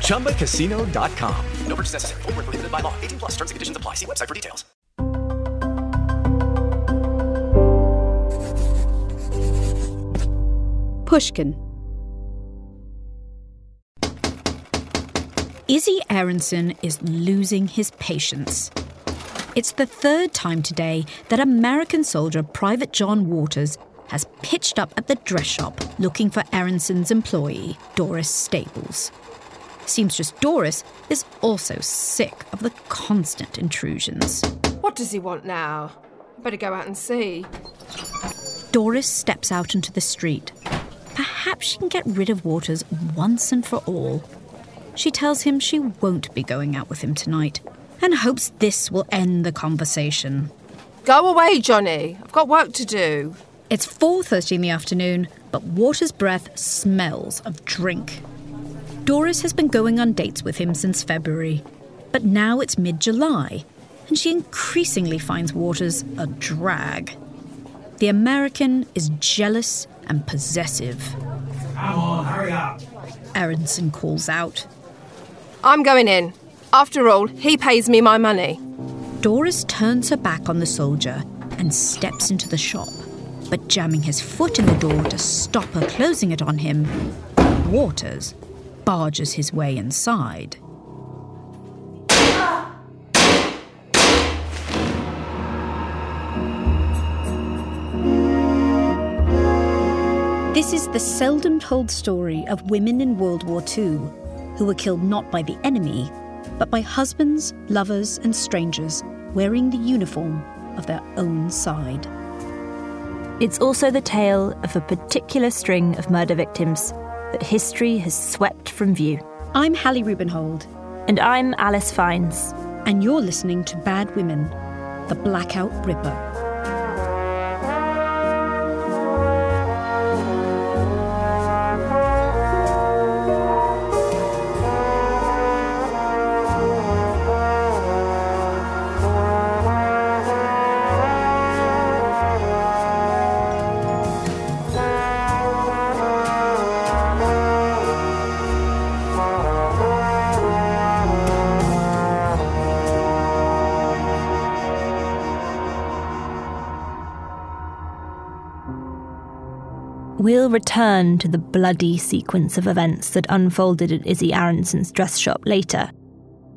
ChumbaCasino.com. No purchase necessary. Full prohibited by law. 18 plus terms and conditions apply. See website for details. Pushkin. Izzy Aronson is losing his patience. It's the third time today that American soldier Private John Waters has pitched up at the dress shop looking for Aronson's employee, Doris Staples. Seamstress Doris is also sick of the constant intrusions. What does he want now? Better go out and see. Doris steps out into the street. Perhaps she can get rid of Waters once and for all. She tells him she won't be going out with him tonight and hopes this will end the conversation. Go away, Johnny. I've got work to do. It's 4:30 in the afternoon, but Water's breath smells of drink. Doris has been going on dates with him since February, but now it's mid-July, and she increasingly finds Waters a drag. The American is jealous and possessive. Come on, hurry up. Aronson calls out. I'm going in. After all, he pays me my money. Doris turns her back on the soldier and steps into the shop. But jamming his foot in the door to stop her closing it on him, Waters barges his way inside. This is the seldom told story of women in World War II who were killed not by the enemy, but by husbands, lovers, and strangers wearing the uniform of their own side. It's also the tale of a particular string of murder victims that history has swept from view. I'm Hallie Rubenhold. And I'm Alice Fiennes. And you're listening to Bad Women, The Blackout Ripper. We'll return to the bloody sequence of events that unfolded at Izzy Aronson's dress shop later.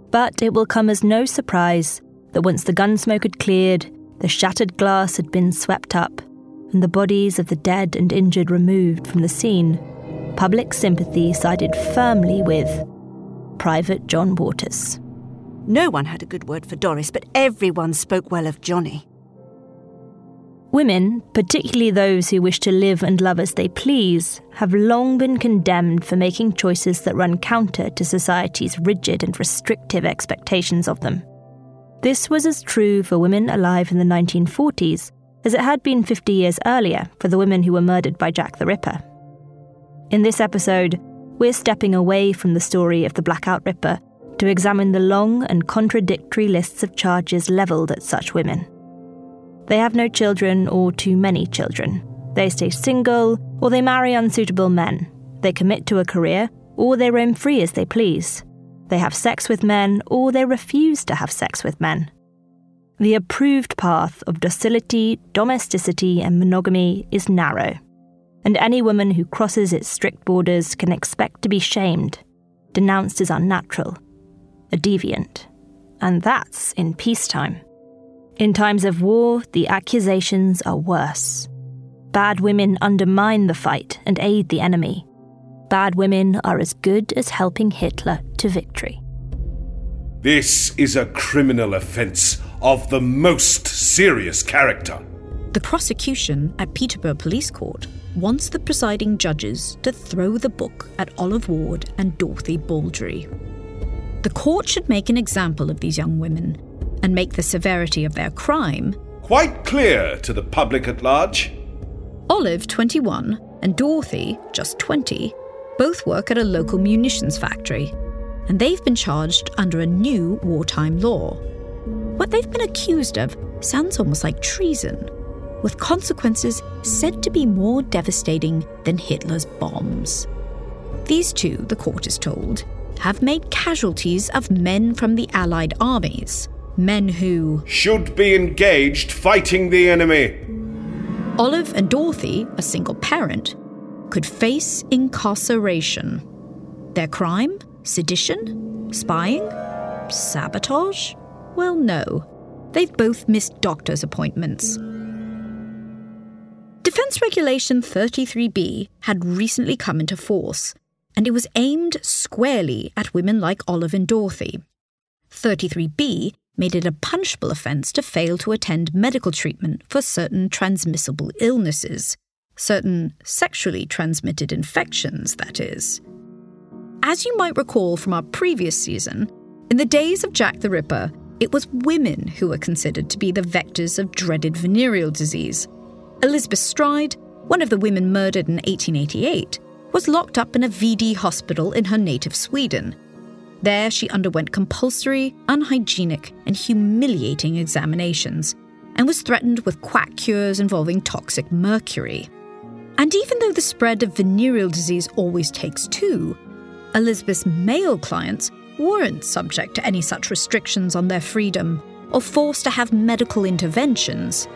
But it will come as no surprise that once the gunsmoke had cleared, the shattered glass had been swept up, and the bodies of the dead and injured removed from the scene, public sympathy sided firmly with Private John Waters. No one had a good word for Doris, but everyone spoke well of Johnny. Women, particularly those who wish to live and love as they please, have long been condemned for making choices that run counter to society's rigid and restrictive expectations of them. This was as true for women alive in the 1940s as it had been 50 years earlier for the women who were murdered by Jack the Ripper. In this episode, we're stepping away from the story of the Blackout Ripper to examine the long and contradictory lists of charges levelled at such women. They have no children or too many children. They stay single or they marry unsuitable men. They commit to a career or they roam free as they please. They have sex with men or they refuse to have sex with men. The approved path of docility, domesticity, and monogamy is narrow, and any woman who crosses its strict borders can expect to be shamed, denounced as unnatural, a deviant. And that's in peacetime. In times of war, the accusations are worse. Bad women undermine the fight and aid the enemy. Bad women are as good as helping Hitler to victory. This is a criminal offence of the most serious character. The prosecution at Peterborough Police Court wants the presiding judges to throw the book at Olive Ward and Dorothy Baldry. The court should make an example of these young women and make the severity of their crime quite clear to the public at large. Olive, 21, and Dorothy, just 20, both work at a local munitions factory, and they've been charged under a new wartime law. What they've been accused of sounds almost like treason, with consequences said to be more devastating than Hitler's bombs. These two, the court is told, have made casualties of men from the Allied armies, men who should be engaged fighting the enemy. Olive and Dorothy, a single parent, could face incarceration. Their crime? Sedition? Spying? Sabotage? Well, no. They've both missed doctor's appointments. Defence Regulation 33B had recently come into force, and it was aimed squarely at women like Olive and Dorothy. 33B made it a punishable offence to fail to attend medical treatment for certain transmissible illnesses, certain sexually transmitted infections, that is. As you might recall from our previous season, in the days of Jack the Ripper, it was women who were considered to be the vectors of dreaded venereal disease. Elizabeth Stride, one of the women murdered in 1888, was locked up in a VD hospital in her native Sweden. There, she underwent compulsory, unhygienic, and humiliating examinations and was threatened with quack cures involving toxic mercury. And even though the spread of venereal disease always takes two, Elizabeth's male clients weren't subject to any such restrictions on their freedom or forced to have medical interventions.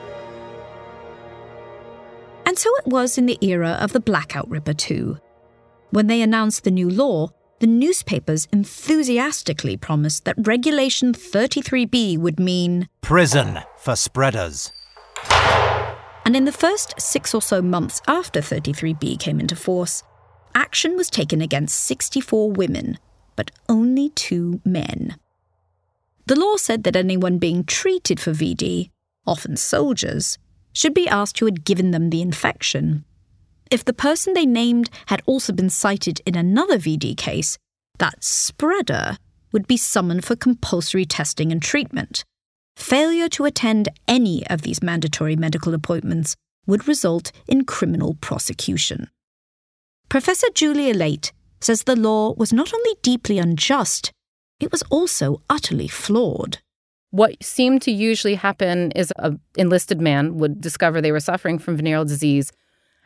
And so it was in the era of the Blackout Ripper, too. When they announced the new law, the newspapers enthusiastically promised that Regulation 33B would mean prison for spreaders. And in the first six or so months after 33B came into force, action was taken against 64 women but only two men. The law said that anyone being treated for VD, often soldiers, should be asked who had given them the infection. If the person they named had also been cited in another VD case, that spreader would be summoned for compulsory testing and treatment. Failure to attend any of these mandatory medical appointments would result in criminal prosecution. Professor Julia Laite says the law was not only deeply unjust, it was also utterly flawed. What seemed to usually happen is an enlisted man would discover they were suffering from venereal disease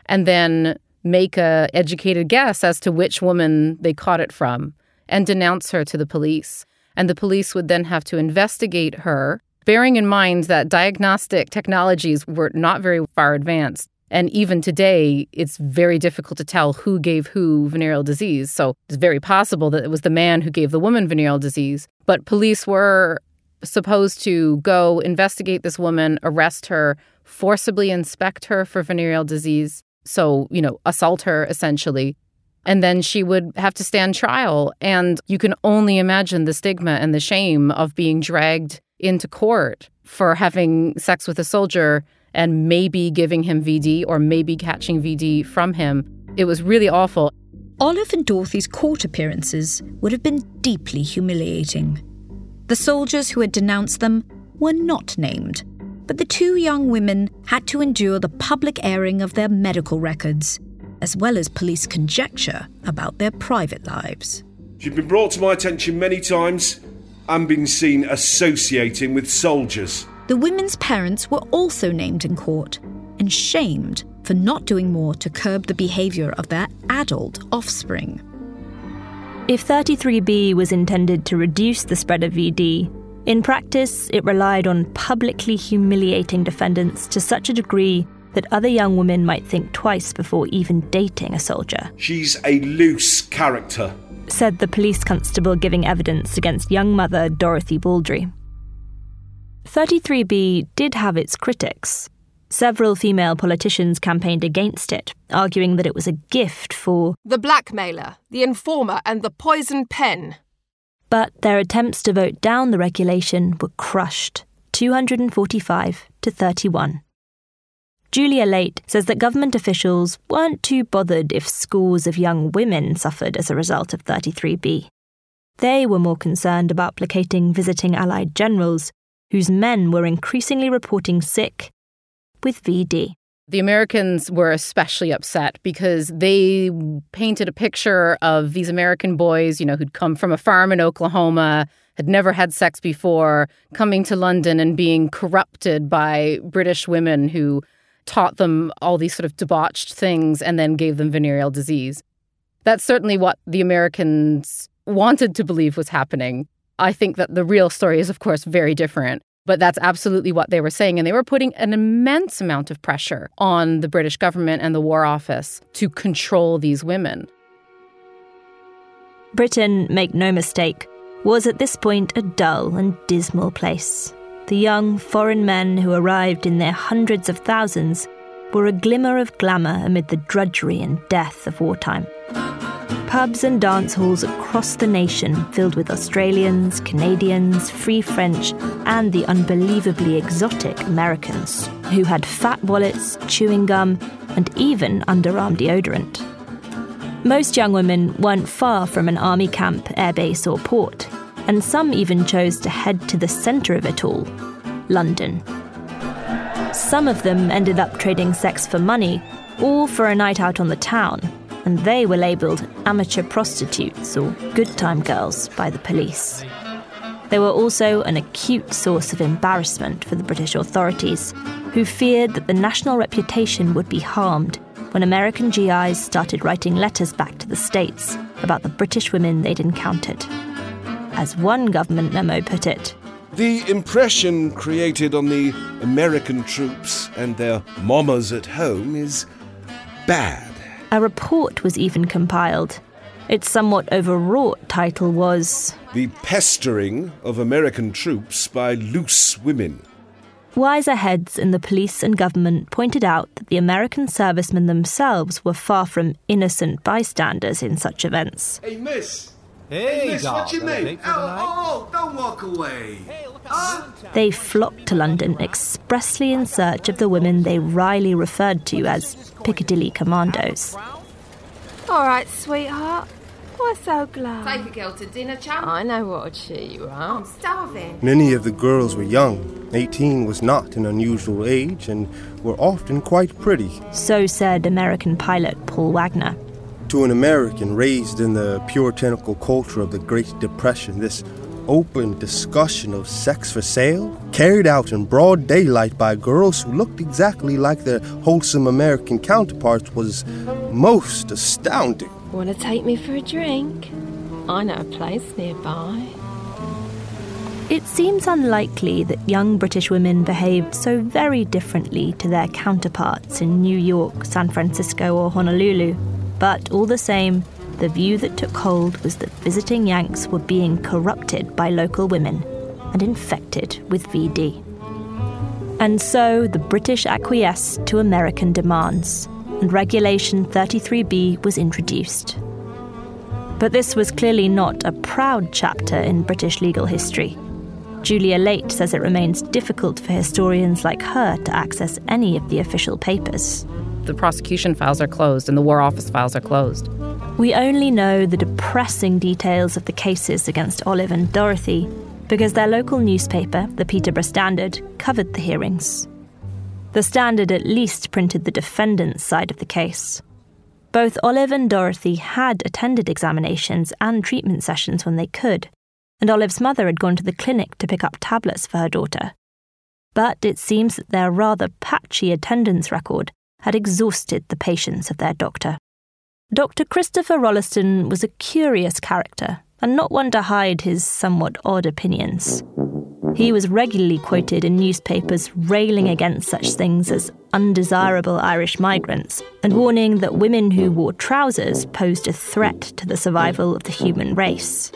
and then make a educated guess as to which woman they caught it from and denounce her to the police. And the police would then have to investigate her, bearing in mind that diagnostic technologies were not very far advanced. And even today, it's very difficult to tell who gave who venereal disease. So it's very possible that it was the man who gave the woman venereal disease. But police were supposed to go investigate this woman, arrest her, forcibly inspect her for venereal disease. So, you know, assault her essentially. And then she would have to stand trial. And you can only imagine the stigma and the shame of being dragged into court for having sex with a soldier and maybe giving him VD or maybe catching VD from him. It was really awful. Olive and Dorothy's court appearances would have been deeply humiliating. The soldiers who had denounced them were not named, but the two young women had to endure the public airing of their medical records, as well as police conjecture about their private lives. She's been brought to my attention many times and been seen associating with soldiers. The women's parents were also named in court and shamed for not doing more to curb the behaviour of their adult offspring. If 33B was intended to reduce the spread of VD, in practice it relied on publicly humiliating defendants to such a degree that other young women might think twice before even dating a soldier. She's a loose character, said the police constable giving evidence against young mother Dorothy Baldry. 33B did have its critics. Several female politicians campaigned against it, arguing that it was a gift for the blackmailer, the informer, and the poison pen. But their attempts to vote down the regulation were crushed 245 to 31. Julia Laite says that government officials weren't too bothered if scores of young women suffered as a result of 33B. They were more concerned about placating visiting Allied generals, whose men were increasingly reporting sick with VD. The Americans were especially upset because they painted a picture of these American boys, you know, who'd come from a farm in Oklahoma, had never had sex before, coming to London and being corrupted by British women who taught them all these sort of debauched things and then gave them venereal disease. That's certainly what the Americans wanted to believe was happening. I think that the real story is, of course, very different. But that's absolutely what they were saying. And they were putting an immense amount of pressure on the British government and the War Office to control these women. Britain, make no mistake, was at this point a dull and dismal place. The young foreign men who arrived in their hundreds of thousands were a glimmer of glamour amid the drudgery and death of wartime pubs and dance halls across the nation filled with Australians, Canadians, Free French, and the unbelievably exotic Americans, who had fat wallets, chewing gum, and even underarm deodorant. Most young women weren't far from an army camp, airbase, or port, and some even chose to head to the centre of it all London. Some of them ended up trading sex for money, or for a night out on the town and they were labelled amateur prostitutes or good time girls by the police. They were also an acute source of embarrassment for the British authorities, who feared that the national reputation would be harmed when American GIs started writing letters back to the States about the British women they'd encountered. As one government memo put it, the impression created on the American troops and their mamas at home is bad. A report was even compiled. Its somewhat overwrought title was The Pestering of American Troops by Loose Women. Wiser heads in the police and government pointed out that the American servicemen themselves were far from innocent bystanders in such events. Hey, miss! Hey, miss, doll, what you got mean? Oh, oh, oh, don't walk away. Hey, Huh? They flocked to London expressly in search of the women they wryly referred to as Piccadilly Commandos. All right, sweetheart. We're so glad. Take a girl to dinner, chum. I know what a cheat you are. I'm starving. Many of the girls were young. 18 was not an unusual age and were often quite pretty. So said American pilot Paul Wagner. To an American raised in the puritanical culture of the Great Depression, this open discussion of sex for sale, carried out in broad daylight by girls who looked exactly like their wholesome American counterparts, was most astounding. Want to take me for a drink? I know a place nearby. It seems unlikely that young British women behaved so very differently to their counterparts in New York, San Francisco, or Honolulu. But all the same, the view that took hold was that visiting Yanks were being corrupted by local women and infected with VD. And so the British acquiesced to American demands, and Regulation 33B was introduced. But this was clearly not a proud chapter in British legal history. Julia Laite says it remains difficult for historians like her to access any of the official papers. The prosecution files are closed and the War Office files are closed. We only know the depressing details of the cases against Olive and Dorothy because their local newspaper, the Peterborough Standard, covered the hearings. The Standard at least printed the defendant's side of the case. Both Olive and Dorothy had attended examinations and treatment sessions when they could, and Olive's mother had gone to the clinic to pick up tablets for her daughter. But it seems that their rather patchy attendance record had exhausted the patience of their doctor. Dr. Christopher Rolleston was a curious character, and not one to hide his somewhat odd opinions. He was regularly quoted in newspapers railing against such things as undesirable Irish migrants and warning that women who wore trousers posed a threat to the survival of the human race.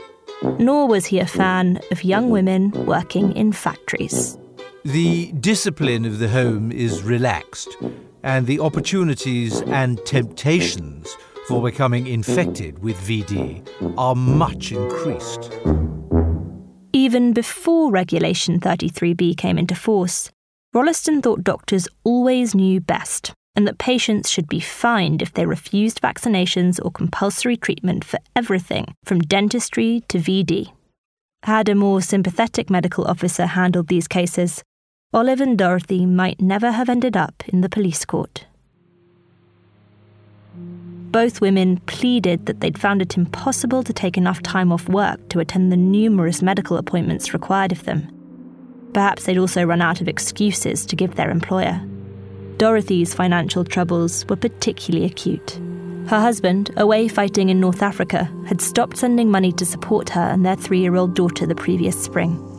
Nor was he a fan of young women working in factories. The discipline of the home is relaxed, and the opportunities and temptations for becoming infected with VD are much increased. Even before Regulation 33B came into force, Rolleston thought doctors always knew best and that patients should be fined if they refused vaccinations or compulsory treatment for everything from dentistry to VD. Had a more sympathetic medical officer handled these cases, Olive and Dorothy might never have ended up in the police court. Both women pleaded that they'd found it impossible to take enough time off work to attend the numerous medical appointments required of them. Perhaps they'd also run out of excuses to give their employer. Dorothy's financial troubles were particularly acute. Her husband, away fighting in North Africa, had stopped sending money to support her and their three year old daughter the previous spring.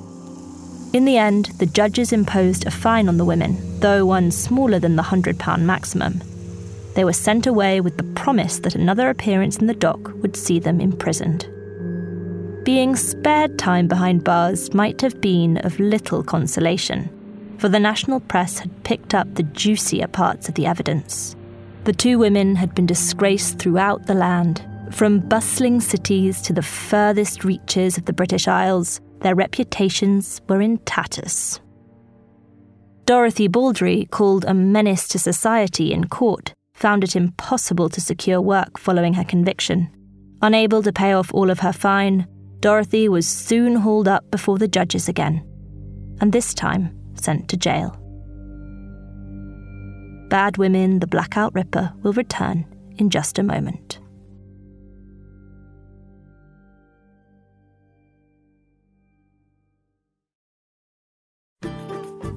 In the end, the judges imposed a fine on the women, though one smaller than the £100 maximum. They were sent away with the promise that another appearance in the dock would see them imprisoned. Being spared time behind bars might have been of little consolation, for the national press had picked up the juicier parts of the evidence. The two women had been disgraced throughout the land, from bustling cities to the furthest reaches of the British Isles, their reputations were in tatters. Dorothy Baldry, called a menace to society in court, found it impossible to secure work following her conviction. Unable to pay off all of her fine, Dorothy was soon hauled up before the judges again, and this time sent to jail. Bad Women, the Blackout Ripper will return in just a moment.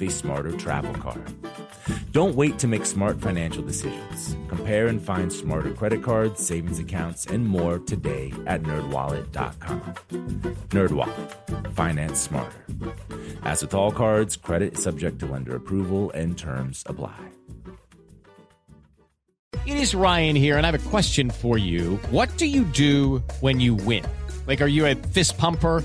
a smarter travel card. Don't wait to make smart financial decisions. Compare and find smarter credit cards, savings accounts, and more today at nerdwallet.com. Nerdwallet. Finance smarter. As with all cards, credit is subject to lender approval and terms apply. It is Ryan here, and I have a question for you. What do you do when you win? Like, are you a fist pumper?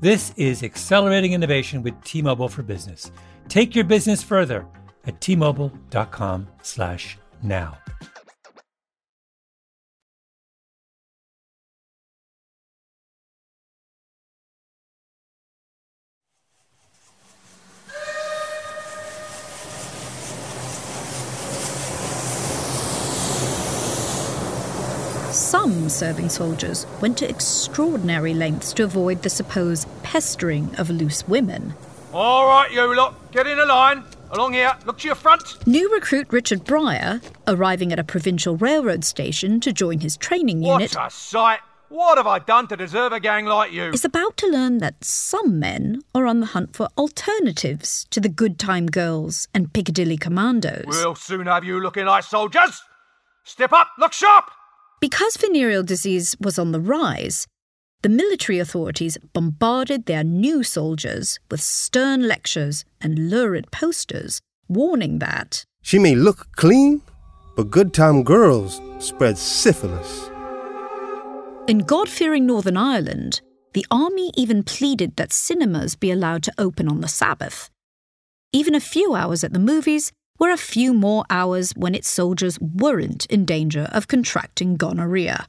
This is accelerating innovation with T-Mobile for Business. Take your business further at t-mobile.com/now. Some serving soldiers went to extraordinary lengths to avoid the supposed pestering of loose women. All right, you lot, get in a line. Along here, look to your front. New recruit Richard Breyer, arriving at a provincial railroad station to join his training unit, What a sight. What have I done to deserve a gang like you? is about to learn that some men are on the hunt for alternatives to the good time girls and Piccadilly commandos. We'll soon have you looking like soldiers. Step up, look sharp. Because venereal disease was on the rise, the military authorities bombarded their new soldiers with stern lectures and lurid posters warning that She may look clean, but good time girls spread syphilis. in God fearing Northern Ireland, the army even pleaded that cinemas be allowed to open on the Sabbath. Even a few hours at the movies were a few more hours when its soldiers weren't in danger of contracting gonorrhea.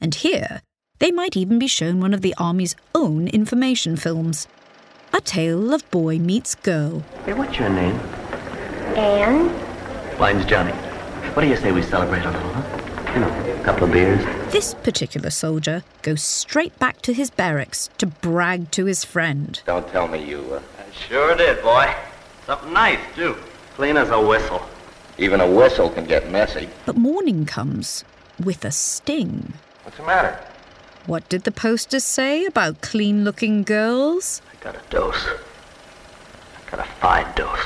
And here, they might even be shown one of the Army's own information films A Tale of Boy Meets Girl. Hey, what's your name? Anne? Mine's Johnny. What do you say we celebrate a little, huh? You know, a couple of beers. This particular soldier goes straight back to his barracks to brag to his friend. Don't tell me you. Uh... I sure did, boy. Something nice, too. Clean as a whistle. Even a whistle can get messy. But morning comes with a sting. What's the matter? What did the posters say about clean looking girls? I got a dose. I got a fine dose.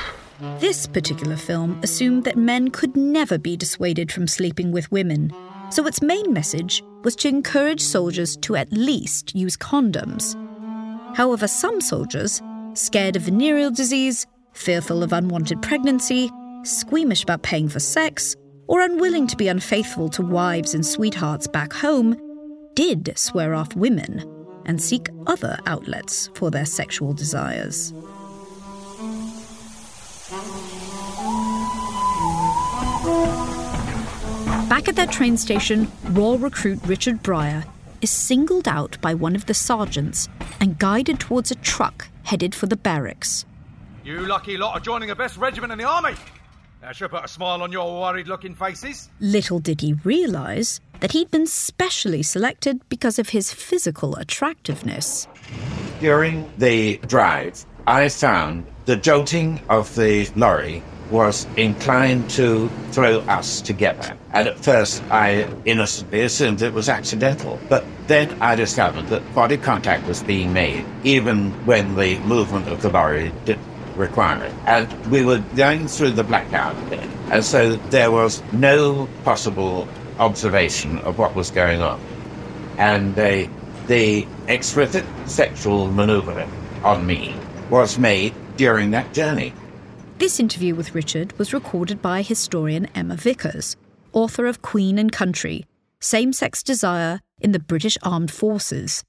This particular film assumed that men could never be dissuaded from sleeping with women, so its main message was to encourage soldiers to at least use condoms. However, some soldiers, scared of venereal disease, fearful of unwanted pregnancy, squeamish about paying for sex, or unwilling to be unfaithful to wives and sweethearts back home, did swear off women and seek other outlets for their sexual desires. Back at their train station, raw recruit Richard Breyer is singled out by one of the sergeants and guided towards a truck headed for the barracks. You lucky lot are joining the best regiment in the army. That should put a smile on your worried looking faces. Little did he realise that he'd been specially selected because of his physical attractiveness. During the drive, I found the jolting of the lorry was inclined to throw us together. And at first, I innocently assumed it was accidental. But then I discovered that body contact was being made, even when the movement of the lorry didn't require it. And we were going through the blackout. And so there was no possible observation of what was going on. And the explicit sexual maneuver on me was made during that journey. This interview with Richard was recorded by historian Emma Vickers, author of Queen and Country Same Sex Desire in the British Armed Forces.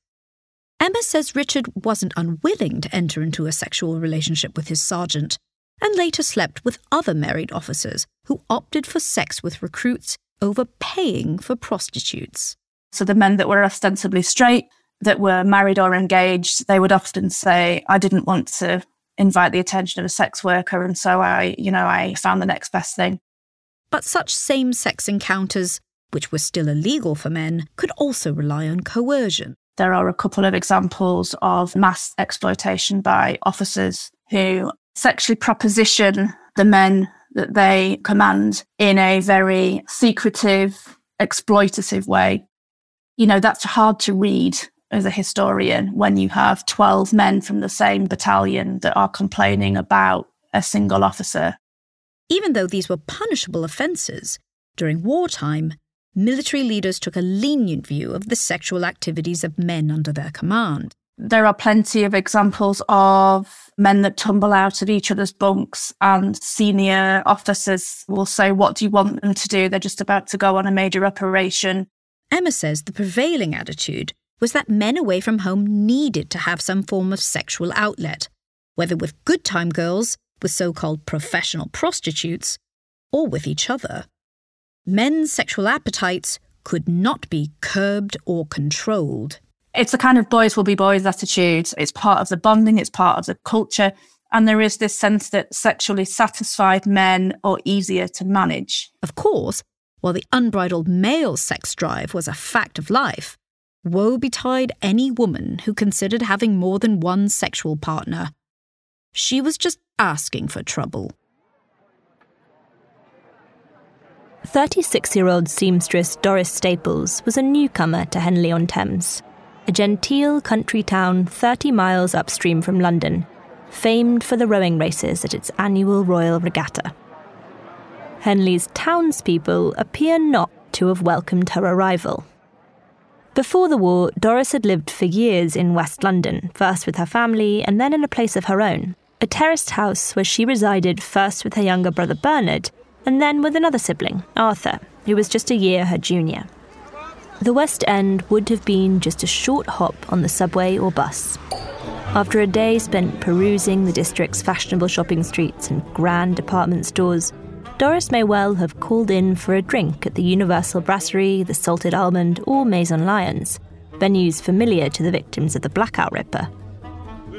Emma says Richard wasn't unwilling to enter into a sexual relationship with his sergeant and later slept with other married officers who opted for sex with recruits over paying for prostitutes. So the men that were ostensibly straight, that were married or engaged, they would often say, I didn't want to invite the attention of a sex worker, and so I, you know, I found the next best thing. But such same sex encounters, which were still illegal for men, could also rely on coercion. There are a couple of examples of mass exploitation by officers who sexually proposition the men that they command in a very secretive, exploitative way. You know, that's hard to read as a historian when you have 12 men from the same battalion that are complaining about a single officer. Even though these were punishable offences, during wartime, military leaders took a lenient view of the sexual activities of men under their command. There are plenty of examples of men that tumble out of each other's bunks, and senior officers will say, What do you want them to do? They're just about to go on a major operation. Emma says the prevailing attitude was that men away from home needed to have some form of sexual outlet, whether with good time girls, with so called professional prostitutes, or with each other. Men's sexual appetites could not be curbed or controlled. It's a kind of boys will be boys attitude. It's part of the bonding, it's part of the culture. And there is this sense that sexually satisfied men are easier to manage. Of course, while the unbridled male sex drive was a fact of life, woe betide any woman who considered having more than one sexual partner. She was just asking for trouble. 36 year old seamstress Doris Staples was a newcomer to Henley on Thames, a genteel country town 30 miles upstream from London, famed for the rowing races at its annual Royal Regatta. Henley's townspeople appear not to have welcomed her arrival. Before the war, Doris had lived for years in West London, first with her family and then in a place of her own, a terraced house where she resided first with her younger brother Bernard and then with another sibling, Arthur, who was just a year her junior. The West End would have been just a short hop on the subway or bus. After a day spent perusing the district's fashionable shopping streets and grand department stores, Doris may well have called in for a drink at the Universal Brasserie, the Salted Almond, or Maison Lyons, venues familiar to the victims of the Blackout Ripper.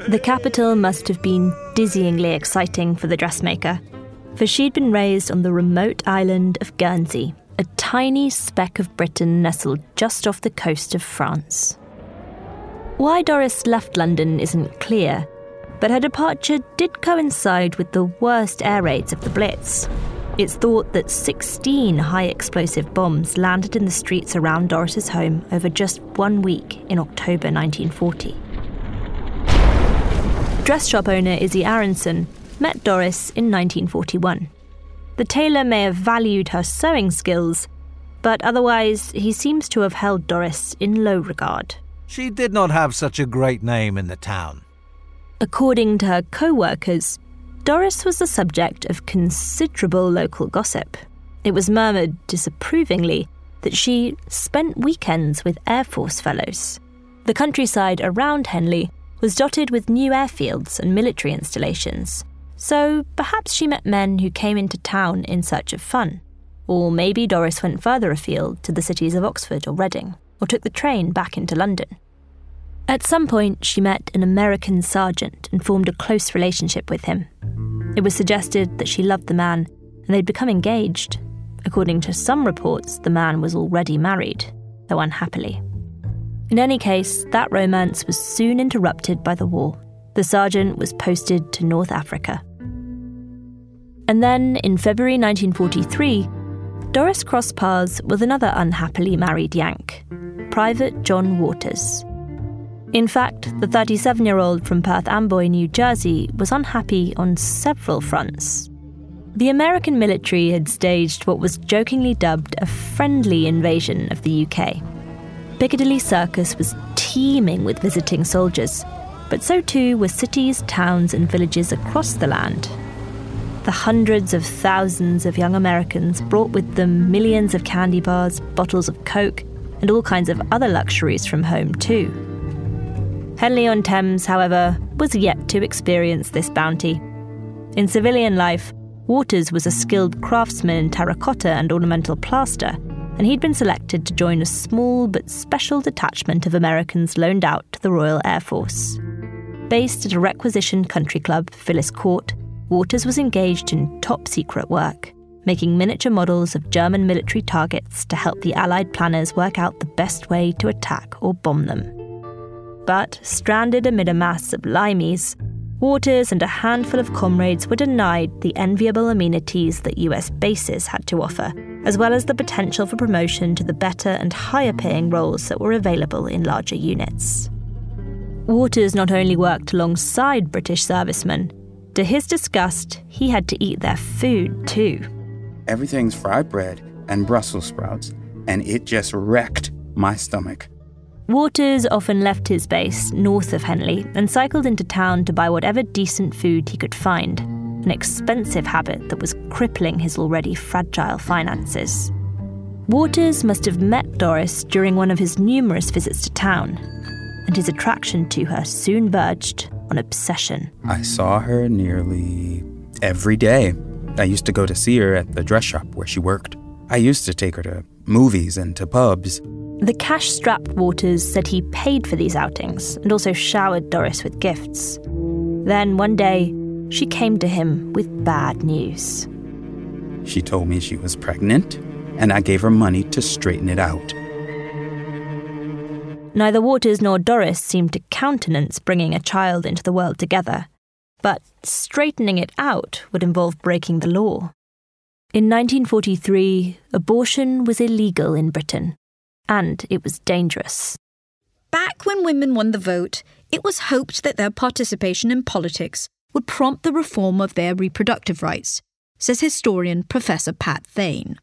The capital must have been dizzyingly exciting for the dressmaker, for she'd been raised on the remote island of Guernsey, a tiny speck of Britain nestled just off the coast of France. Why Doris left London isn't clear, but her departure did coincide with the worst air raids of the Blitz. It's thought that 16 high explosive bombs landed in the streets around Doris's home over just one week in October 1940. Dress shop owner Izzy Aronson met Doris in 1941. The tailor may have valued her sewing skills, but otherwise he seems to have held Doris in low regard. She did not have such a great name in the town. According to her co workers, Doris was the subject of considerable local gossip. It was murmured disapprovingly that she spent weekends with Air Force fellows. The countryside around Henley was dotted with new airfields and military installations, so perhaps she met men who came into town in search of fun. Or maybe Doris went further afield to the cities of Oxford or Reading, or took the train back into London. At some point, she met an American sergeant and formed a close relationship with him. It was suggested that she loved the man, and they'd become engaged. According to some reports, the man was already married, though unhappily. In any case, that romance was soon interrupted by the war. The sergeant was posted to North Africa. And then, in February 1943, Doris crossed paths with another unhappily married Yank, Private John Waters. In fact, the 37 year old from Perth Amboy, New Jersey, was unhappy on several fronts. The American military had staged what was jokingly dubbed a friendly invasion of the UK. Piccadilly Circus was teeming with visiting soldiers, but so too were cities, towns, and villages across the land. The hundreds of thousands of young Americans brought with them millions of candy bars, bottles of Coke, and all kinds of other luxuries from home, too. Henley on Thames, however, was yet to experience this bounty. In civilian life, Waters was a skilled craftsman in terracotta and ornamental plaster, and he'd been selected to join a small but special detachment of Americans loaned out to the Royal Air Force. Based at a requisitioned country club, Phyllis Court, Waters was engaged in top secret work, making miniature models of German military targets to help the Allied planners work out the best way to attack or bomb them. But, stranded amid a mass of limeys, Waters and a handful of comrades were denied the enviable amenities that US bases had to offer, as well as the potential for promotion to the better and higher paying roles that were available in larger units. Waters not only worked alongside British servicemen, to his disgust, he had to eat their food too. Everything's fried bread and Brussels sprouts, and it just wrecked my stomach. Waters often left his base north of Henley and cycled into town to buy whatever decent food he could find, an expensive habit that was crippling his already fragile finances. Waters must have met Doris during one of his numerous visits to town, and his attraction to her soon verged on obsession. I saw her nearly every day. I used to go to see her at the dress shop where she worked. I used to take her to movies and to pubs. The cash strapped Waters said he paid for these outings and also showered Doris with gifts. Then one day, she came to him with bad news. She told me she was pregnant and I gave her money to straighten it out. Neither Waters nor Doris seemed to countenance bringing a child into the world together, but straightening it out would involve breaking the law. In 1943, abortion was illegal in Britain, and it was dangerous. Back when women won the vote, it was hoped that their participation in politics would prompt the reform of their reproductive rights, says historian Professor Pat Thane.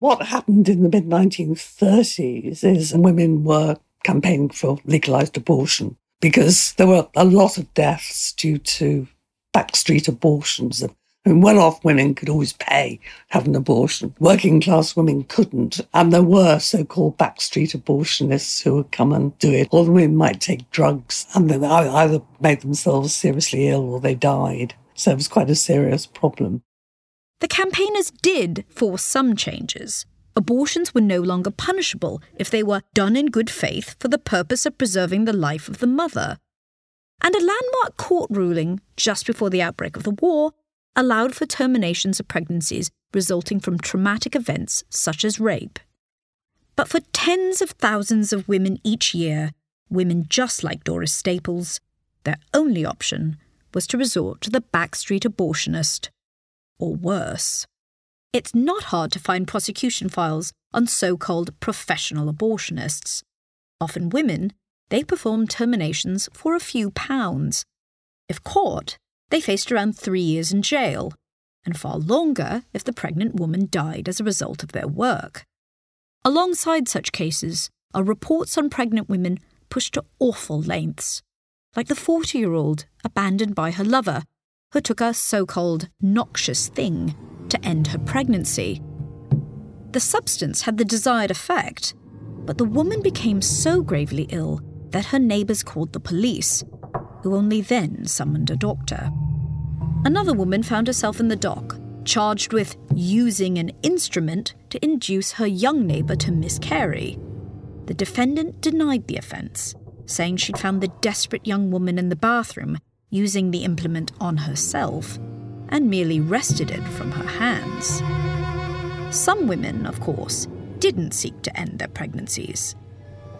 What happened in the mid 1930s is women were campaigning for legalized abortion because there were a lot of deaths due to backstreet abortions. And well off women could always pay have an abortion. Working class women couldn't. And there were so called backstreet abortionists who would come and do it. Or the women might take drugs and then either made themselves seriously ill or they died. So it was quite a serious problem. The campaigners did force some changes. Abortions were no longer punishable if they were done in good faith for the purpose of preserving the life of the mother. And a landmark court ruling just before the outbreak of the war allowed for terminations of pregnancies resulting from traumatic events such as rape. But for tens of thousands of women each year, women just like Doris Staples, their only option was to resort to the backstreet abortionist, or worse. It's not hard to find prosecution files on so called professional abortionists. Often women, they perform terminations for a few pounds. If caught, they faced around three years in jail, and far longer if the pregnant woman died as a result of their work. Alongside such cases are reports on pregnant women pushed to awful lengths, like the 40 year old abandoned by her lover, who took a so called noxious thing to end her pregnancy. The substance had the desired effect, but the woman became so gravely ill that her neighbours called the police, who only then summoned a doctor. Another woman found herself in the dock, charged with using an instrument to induce her young neighbour to miscarry. The defendant denied the offence, saying she'd found the desperate young woman in the bathroom using the implement on herself and merely wrested it from her hands. Some women, of course, didn't seek to end their pregnancies.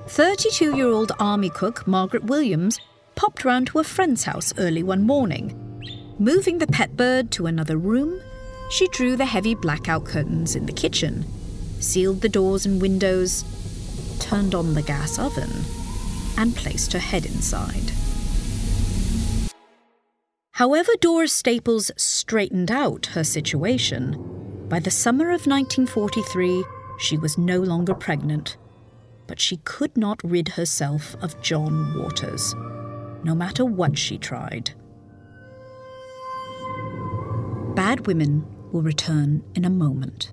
32 year old army cook Margaret Williams popped round to a friend's house early one morning. Moving the pet bird to another room, she drew the heavy blackout curtains in the kitchen, sealed the doors and windows, turned on the gas oven, and placed her head inside. However, Doris Staples straightened out her situation, by the summer of 1943, she was no longer pregnant. But she could not rid herself of John Waters, no matter what she tried. Bad Women will return in a moment.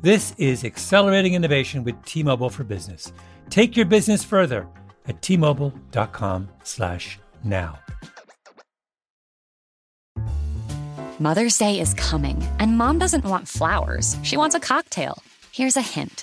This is accelerating innovation with T-Mobile for Business. Take your business further at t-mobile.com/now. Mother's Day is coming, and mom doesn't want flowers. She wants a cocktail. Here's a hint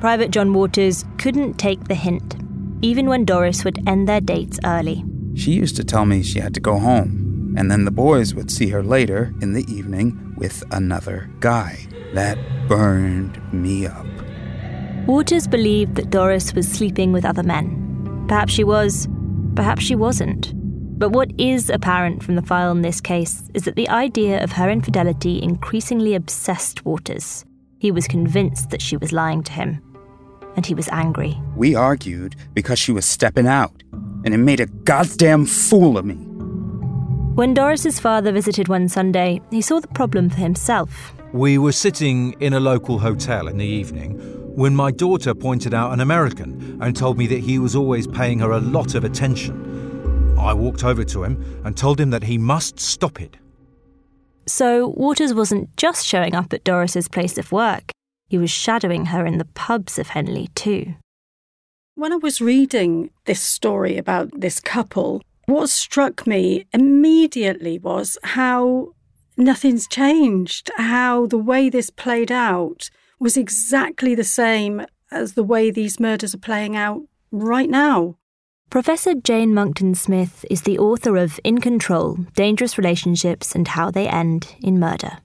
Private John Waters couldn't take the hint, even when Doris would end their dates early. She used to tell me she had to go home, and then the boys would see her later in the evening with another guy. That burned me up. Waters believed that Doris was sleeping with other men. Perhaps she was, perhaps she wasn't. But what is apparent from the file in this case is that the idea of her infidelity increasingly obsessed Waters. He was convinced that she was lying to him, and he was angry. We argued because she was stepping out, and it made a goddamn fool of me. When Doris's father visited one Sunday, he saw the problem for himself. We were sitting in a local hotel in the evening when my daughter pointed out an American and told me that he was always paying her a lot of attention. I walked over to him and told him that he must stop it. So Waters wasn't just showing up at Doris's place of work, he was shadowing her in the pubs of Henley too. When I was reading this story about this couple, what struck me immediately was how nothing's changed, how the way this played out was exactly the same as the way these murders are playing out right now. Professor Jane Monckton Smith is the author of In Control Dangerous Relationships and How They End in Murder.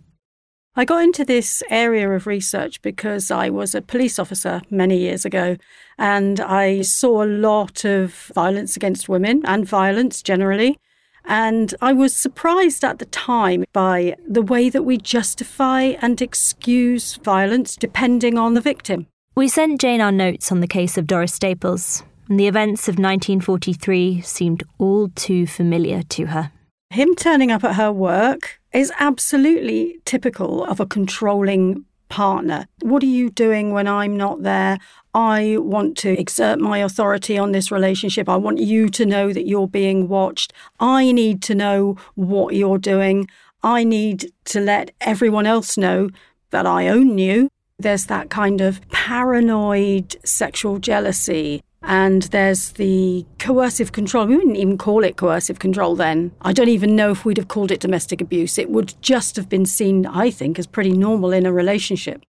I got into this area of research because I was a police officer many years ago and I saw a lot of violence against women and violence generally. And I was surprised at the time by the way that we justify and excuse violence depending on the victim. We sent Jane our notes on the case of Doris Staples, and the events of 1943 seemed all too familiar to her. Him turning up at her work is absolutely typical of a controlling partner. What are you doing when I'm not there? I want to exert my authority on this relationship. I want you to know that you're being watched. I need to know what you're doing. I need to let everyone else know that I own you. There's that kind of paranoid sexual jealousy and there's the coercive control. We wouldn't even call it coercive control then. I don't even know if we'd have called it domestic abuse. It would just have been seen, I think, as pretty normal in a relationship.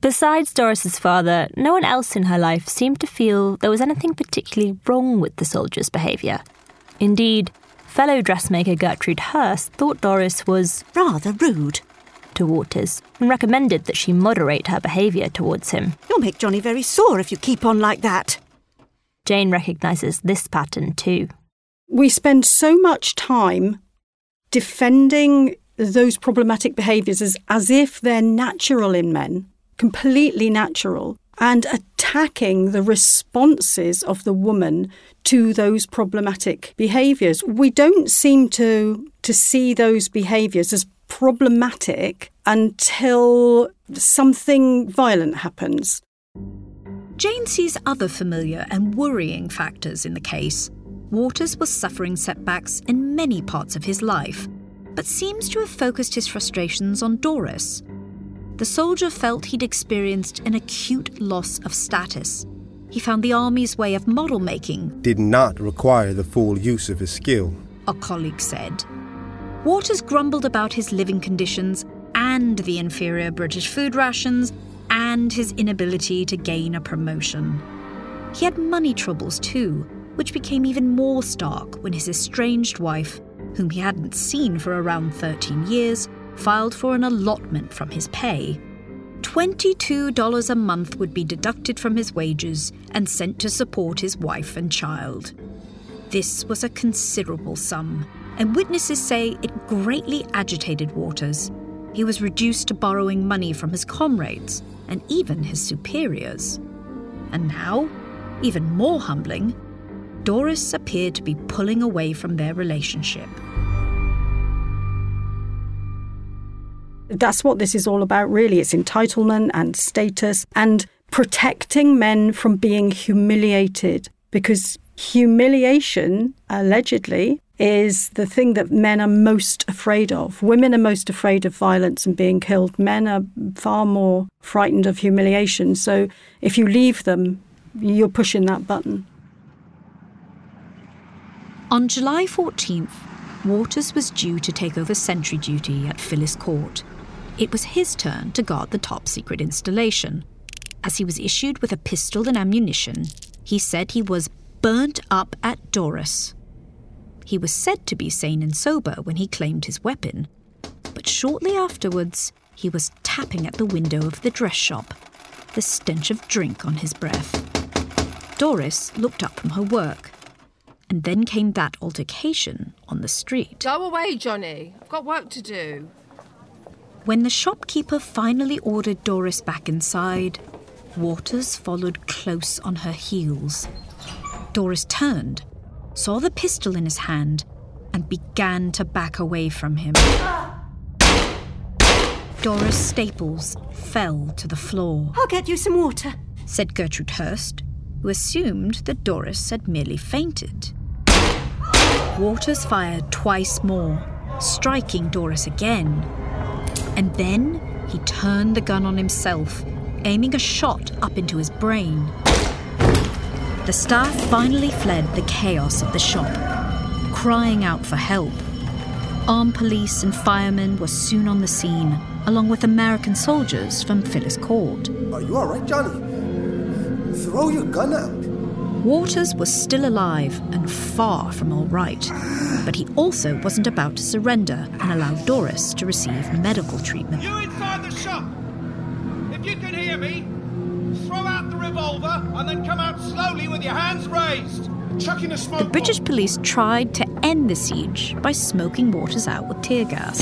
Besides Doris's father, no one else in her life seemed to feel there was anything particularly wrong with the soldier's behaviour. Indeed, fellow dressmaker Gertrude Hurst thought Doris was rather rude to Waters and recommended that she moderate her behaviour towards him. You'll make Johnny very sore if you keep on like that. Jane recognises this pattern too. We spend so much time defending those problematic behaviours as, as if they're natural in men, completely natural, and attacking the responses of the woman to those problematic behaviours. We don't seem to, to see those behaviours as problematic until something violent happens. Jane sees other familiar and worrying factors in the case. Waters was suffering setbacks in many parts of his life, but seems to have focused his frustrations on Doris. The soldier felt he'd experienced an acute loss of status. He found the army's way of model making did not require the full use of his skill, a colleague said. Waters grumbled about his living conditions and the inferior British food rations and his inability to gain a promotion. He had money troubles too, which became even more stark when his estranged wife, whom he hadn't seen for around 13 years, filed for an allotment from his pay. $22 a month would be deducted from his wages and sent to support his wife and child. This was a considerable sum, and witnesses say it greatly agitated Waters. He was reduced to borrowing money from his comrades and even his superiors. And now, even more humbling, Doris appeared to be pulling away from their relationship. That's what this is all about, really. It's entitlement and status and protecting men from being humiliated because humiliation, allegedly, is the thing that men are most afraid of. Women are most afraid of violence and being killed. Men are far more frightened of humiliation. So if you leave them, you're pushing that button. On July 14th, Waters was due to take over sentry duty at Phyllis Court. It was his turn to guard the top secret installation. As he was issued with a pistol and ammunition, he said he was burnt up at Doris. He was said to be sane and sober when he claimed his weapon, but shortly afterwards, he was tapping at the window of the dress shop, the stench of drink on his breath. Doris looked up from her work, and then came that altercation on the street. Go away, Johnny. I've got work to do. When the shopkeeper finally ordered Doris back inside, Waters followed close on her heels. Doris turned, saw the pistol in his hand, and began to back away from him. Doris Staples fell to the floor. I'll get you some water, said Gertrude Hurst, who assumed that Doris had merely fainted. Waters fired twice more, striking Doris again. And then he turned the gun on himself, aiming a shot up into his brain. The staff finally fled the chaos of the shop, crying out for help. Armed police and firemen were soon on the scene, along with American soldiers from Phyllis Court. Are you alright, Johnny? Throw your gun out. Waters was still alive and far from all right, but he also wasn't about to surrender and allow Doris to receive medical treatment. You inside the shop! And then come out slowly with your hands raised. Chucking a smoke. The British police tried to end the siege by smoking Waters out with tear gas.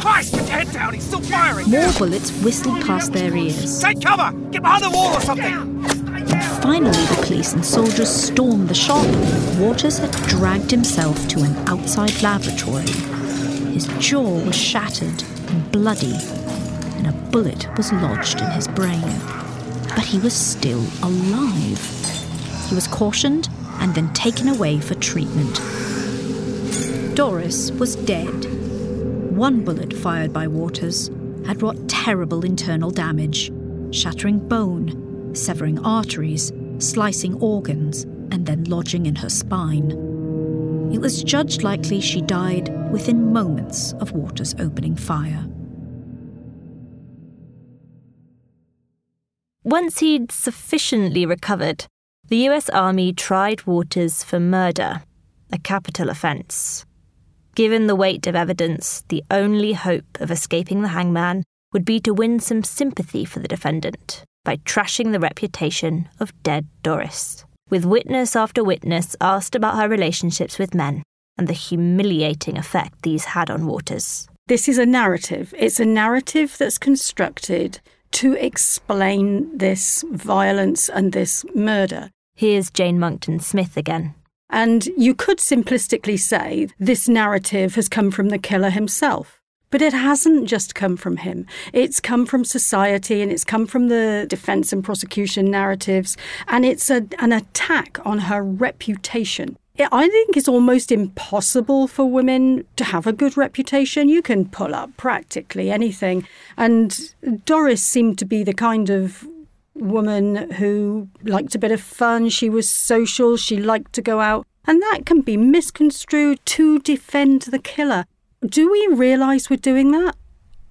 Christ, put your head down, he's still firing! More bullets whistled past their ears. Take cover! Get behind the wall or something! Finally, the police and soldiers stormed the shop. Waters had dragged himself to an outside laboratory. His jaw was shattered and bloody, and a bullet was lodged in his brain. But he was still alive. He was cautioned and then taken away for treatment. Doris was dead. One bullet fired by Waters had wrought terrible internal damage, shattering bone, severing arteries, slicing organs, and then lodging in her spine. It was judged likely she died within moments of Waters opening fire. Once he'd sufficiently recovered, the US Army tried Waters for murder, a capital offence. Given the weight of evidence, the only hope of escaping the hangman would be to win some sympathy for the defendant by trashing the reputation of dead Doris, with witness after witness asked about her relationships with men and the humiliating effect these had on Waters. This is a narrative. It's a narrative that's constructed to explain this violence and this murder. Here's Jane Monckton Smith again. And you could simplistically say this narrative has come from the killer himself. But it hasn't just come from him. It's come from society and it's come from the defense and prosecution narratives. And it's a, an attack on her reputation. I think it's almost impossible for women to have a good reputation. You can pull up practically anything. And Doris seemed to be the kind of woman who liked a bit of fun. She was social. She liked to go out. And that can be misconstrued to defend the killer. Do we realise we're doing that?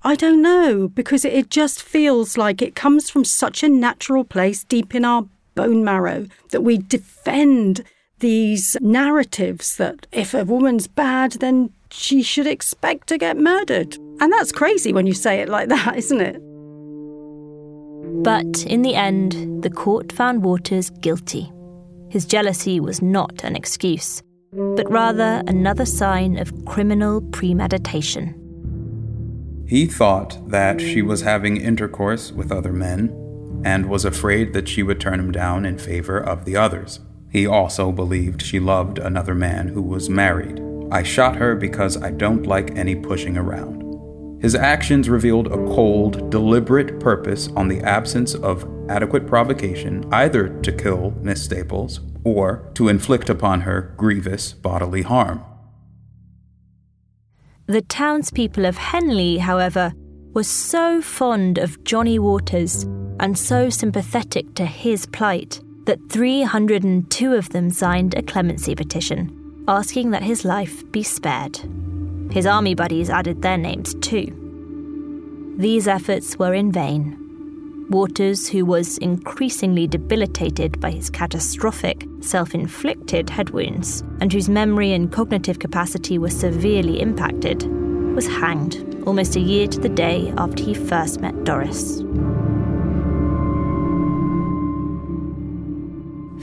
I don't know, because it just feels like it comes from such a natural place deep in our bone marrow that we defend these narratives that if a woman's bad, then she should expect to get murdered. And that's crazy when you say it like that, isn't it? But in the end, the court found Waters guilty. His jealousy was not an excuse, but rather another sign of criminal premeditation. He thought that she was having intercourse with other men and was afraid that she would turn him down in favor of the others. He also believed she loved another man who was married. I shot her because I don't like any pushing around. His actions revealed a cold, deliberate purpose on the absence of adequate provocation either to kill Miss Staples or to inflict upon her grievous bodily harm. The townspeople of Henley, however, were so fond of Johnny Waters and so sympathetic to his plight that 302 of them signed a clemency petition asking that his life be spared. His army buddies added their names too. These efforts were in vain. Waters, who was increasingly debilitated by his catastrophic, self inflicted head wounds, and whose memory and cognitive capacity were severely impacted, was hanged almost a year to the day after he first met Doris.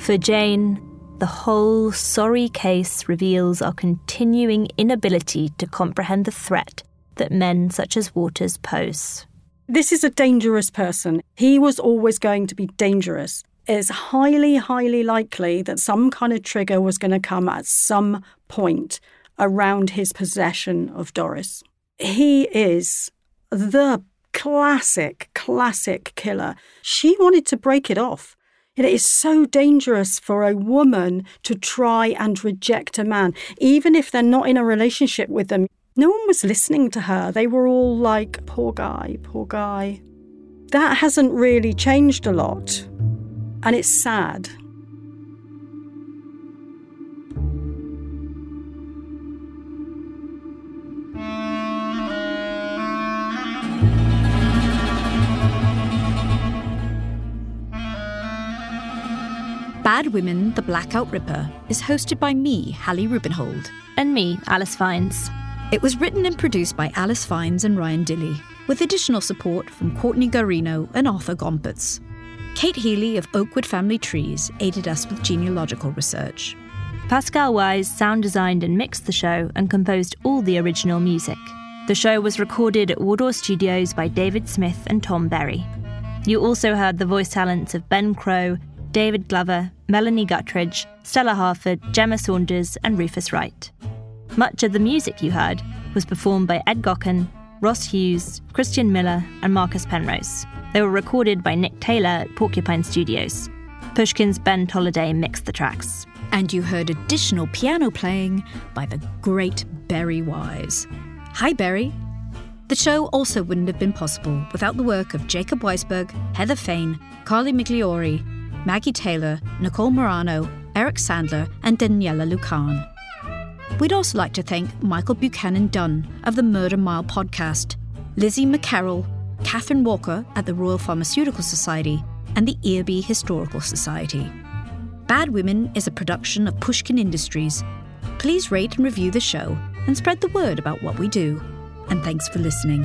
For Jane, the whole sorry case reveals our continuing inability to comprehend the threat that men such as Waters pose. This is a dangerous person. He was always going to be dangerous. It's highly, highly likely that some kind of trigger was going to come at some point around his possession of Doris. He is the classic, classic killer. She wanted to break it off. It is so dangerous for a woman to try and reject a man, even if they're not in a relationship with them. No one was listening to her. They were all like, poor guy, poor guy. That hasn't really changed a lot. And it's sad. Bad Women, The Blackout Ripper is hosted by me, Hallie Rubenhold. And me, Alice Fiennes. It was written and produced by Alice Fiennes and Ryan Dilley, with additional support from Courtney Garino and Arthur Gompertz. Kate Healy of Oakwood Family Trees aided us with genealogical research. Pascal Wyse sound designed and mixed the show and composed all the original music. The show was recorded at Wardour Studios by David Smith and Tom Berry. You also heard the voice talents of Ben Crow, David Glover, Melanie Guttridge, Stella Harford, Gemma Saunders, and Rufus Wright. Much of the music you heard was performed by Ed Gocken, Ross Hughes, Christian Miller, and Marcus Penrose. They were recorded by Nick Taylor at Porcupine Studios. Pushkin's Ben Tolliday mixed the tracks. And you heard additional piano playing by the great Berry Wise. Hi, Berry. The show also wouldn't have been possible without the work of Jacob Weisberg, Heather Fain, Carly Migliori, Maggie Taylor, Nicole Morano, Eric Sandler, and Daniella Lakhan. We'd also like to thank Michael Buchanan Dunn of the Murder Mile podcast, Lizzie McCarroll, Catherine Walker at the Royal Pharmaceutical Society, and the Earby Historical Society. Bad Women is a production of Pushkin Industries. Please rate and review the show and spread the word about what we do. And thanks for listening.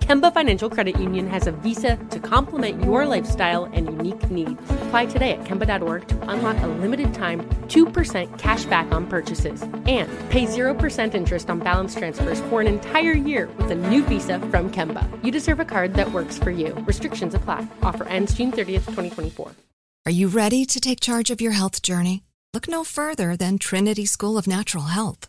Kemba Financial Credit Union has a visa to complement your lifestyle and unique needs. Apply today at Kemba.org to unlock a limited time 2% cash back on purchases and pay 0% interest on balance transfers for an entire year with a new visa from Kemba. You deserve a card that works for you. Restrictions apply. Offer ends June 30th, 2024. Are you ready to take charge of your health journey? Look no further than Trinity School of Natural Health.